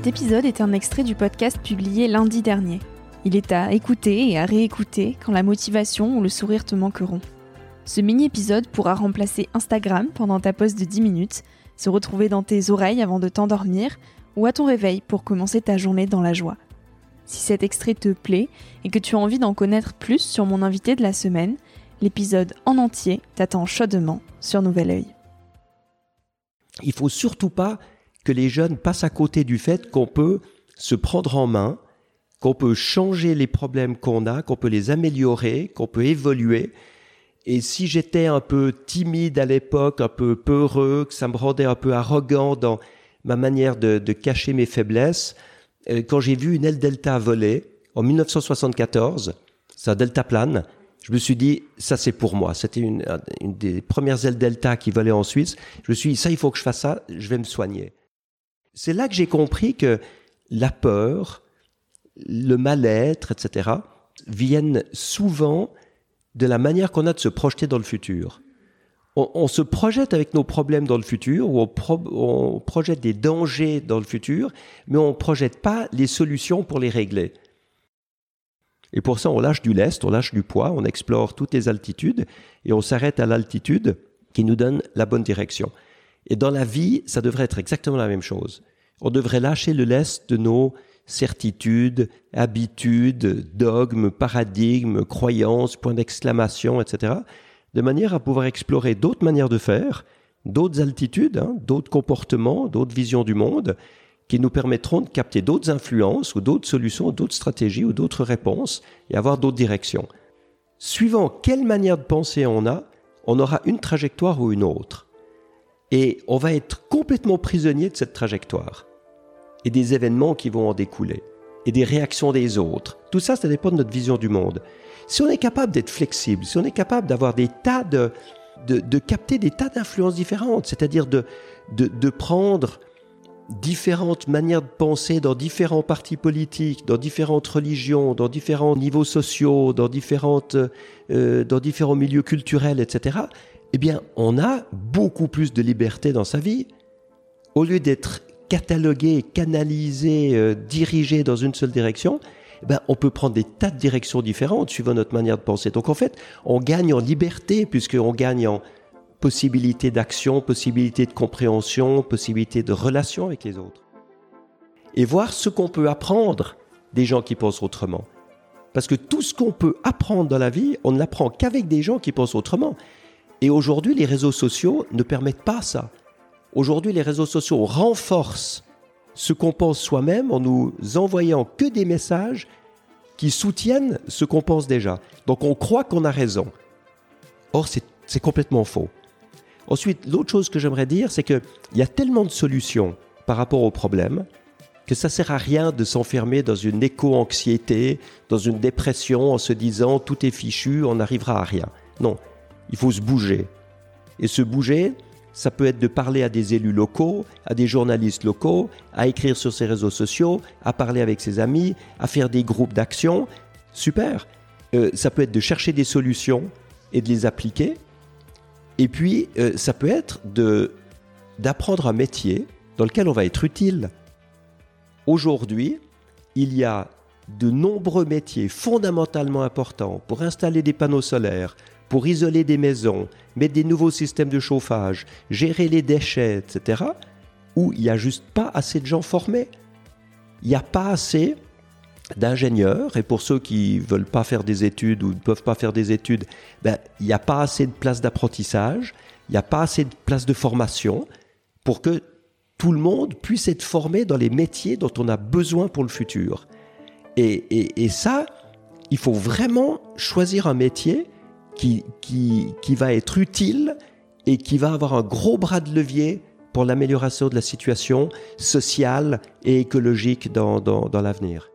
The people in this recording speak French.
Cet épisode est un extrait du podcast publié lundi dernier. Il est à écouter et à réécouter quand la motivation ou le sourire te manqueront. Ce mini-épisode pourra remplacer Instagram pendant ta pause de 10 minutes, se retrouver dans tes oreilles avant de t'endormir ou à ton réveil pour commencer ta journée dans la joie. Si cet extrait te plaît et que tu as envie d'en connaître plus sur mon invité de la semaine, l'épisode en entier t'attend chaudement sur Nouvel Oeil. Il faut surtout pas que les jeunes passent à côté du fait qu'on peut se prendre en main, qu'on peut changer les problèmes qu'on a, qu'on peut les améliorer, qu'on peut évoluer. Et si j'étais un peu timide à l'époque, un peu peureux, que ça me rendait un peu arrogant dans ma manière de, cacher mes faiblesses, euh, quand j'ai vu une aile delta voler en 1974, c'est un delta plane, je me suis dit, ça c'est pour moi. C'était une, une, des premières ailes delta qui volaient en Suisse. Je me suis dit, ça il faut que je fasse ça, je vais me soigner. C'est là que j'ai compris que la peur, le mal-être, etc., viennent souvent de la manière qu'on a de se projeter dans le futur. On, se projette avec nos problèmes dans le futur, ou on, projette des dangers dans le futur, mais on ne projette pas les solutions pour les régler. Et pour ça, on lâche du lest, on lâche du poids, on explore toutes les altitudes, et on s'arrête à l'altitude qui nous donne la bonne direction. Et dans la vie, ça devrait être exactement la même chose. On devrait lâcher le lest de nos certitudes, habitudes, dogmes, paradigmes, croyances, points d'exclamation, etc., de manière à pouvoir explorer d'autres manières de faire, d'autres altitudes, hein, d'autres comportements, d'autres visions du monde, qui nous permettront de capter d'autres influences ou d'autres solutions, d'autres stratégies ou d'autres réponses et avoir d'autres directions. Suivant quelle manière de penser on a, on aura une trajectoire ou une autre. Et on va être complètement prisonnier de cette trajectoire et des événements qui vont en découler et des réactions des autres. Tout ça, ça dépend de notre vision du monde. Si on est capable d'être flexible, si on est capable d'avoir des tas de, de, capter des tas d'influences différentes, c'est-à-dire de, de, prendre différentes manières de penser dans différents partis politiques, dans différentes religions, dans différents niveaux sociaux, dans, différentes, euh, dans différents milieux culturels, etc., eh bien, on a beaucoup plus de liberté dans sa vie. Au lieu d'être catalogué, canalisé, euh, dirigé dans une seule direction, eh ben, on peut prendre des tas de directions différentes suivant notre manière de penser. Donc en fait, on gagne en liberté puisqu'on gagne en possibilité d'action, possibilité de compréhension, possibilité de relation avec les autres. Et voir ce qu'on peut apprendre des gens qui pensent autrement. Parce que tout ce qu'on peut apprendre dans la vie, on ne l'apprend qu'avec des gens qui pensent autrement. Et aujourd'hui, les réseaux sociaux ne permettent pas ça. Aujourd'hui, les réseaux sociaux renforcent ce qu'on pense soi-même en nous envoyant que des messages qui soutiennent ce qu'on pense déjà. Donc on croit qu'on a raison. Or, c'est complètement faux. Ensuite, l'autre chose que j'aimerais dire, c'est qu'il y a tellement de solutions par rapport aux problèmes que ça sert à rien de s'enfermer dans une éco-anxiété, dans une dépression en se disant tout est fichu, on n'arrivera à rien. Non, il faut se bouger. Et se bouger, ça peut être de parler à des élus locaux, à des journalistes locaux, à écrire sur ses réseaux sociaux, à parler avec ses amis, à faire des groupes d'action. Super. Euh, ça peut être de chercher des solutions et de les appliquer. Et puis, euh, ça peut être de, d'apprendre un métier dans lequel on va être utile. Aujourd'hui, il y a de nombreux métiers fondamentalement importants pour installer des panneaux solaires, pour isoler des maisons, mettre des nouveaux systèmes de chauffage, gérer les déchets, etc., où il n'y a juste pas assez de gens formés. Il n'y a pas assez d'ingénieurs, et pour ceux qui ne veulent pas faire des études ou ne peuvent pas faire des études, ben, il n'y a pas assez de places d'apprentissage, il n'y a pas assez de places de formation pour que tout le monde puisse être formé dans les métiers dont on a besoin pour le futur. Et, et ça, il faut vraiment choisir un métier qui, qui, va être utile et qui va avoir un gros bras de levier pour l'amélioration de la situation sociale et écologique dans, dans l'avenir.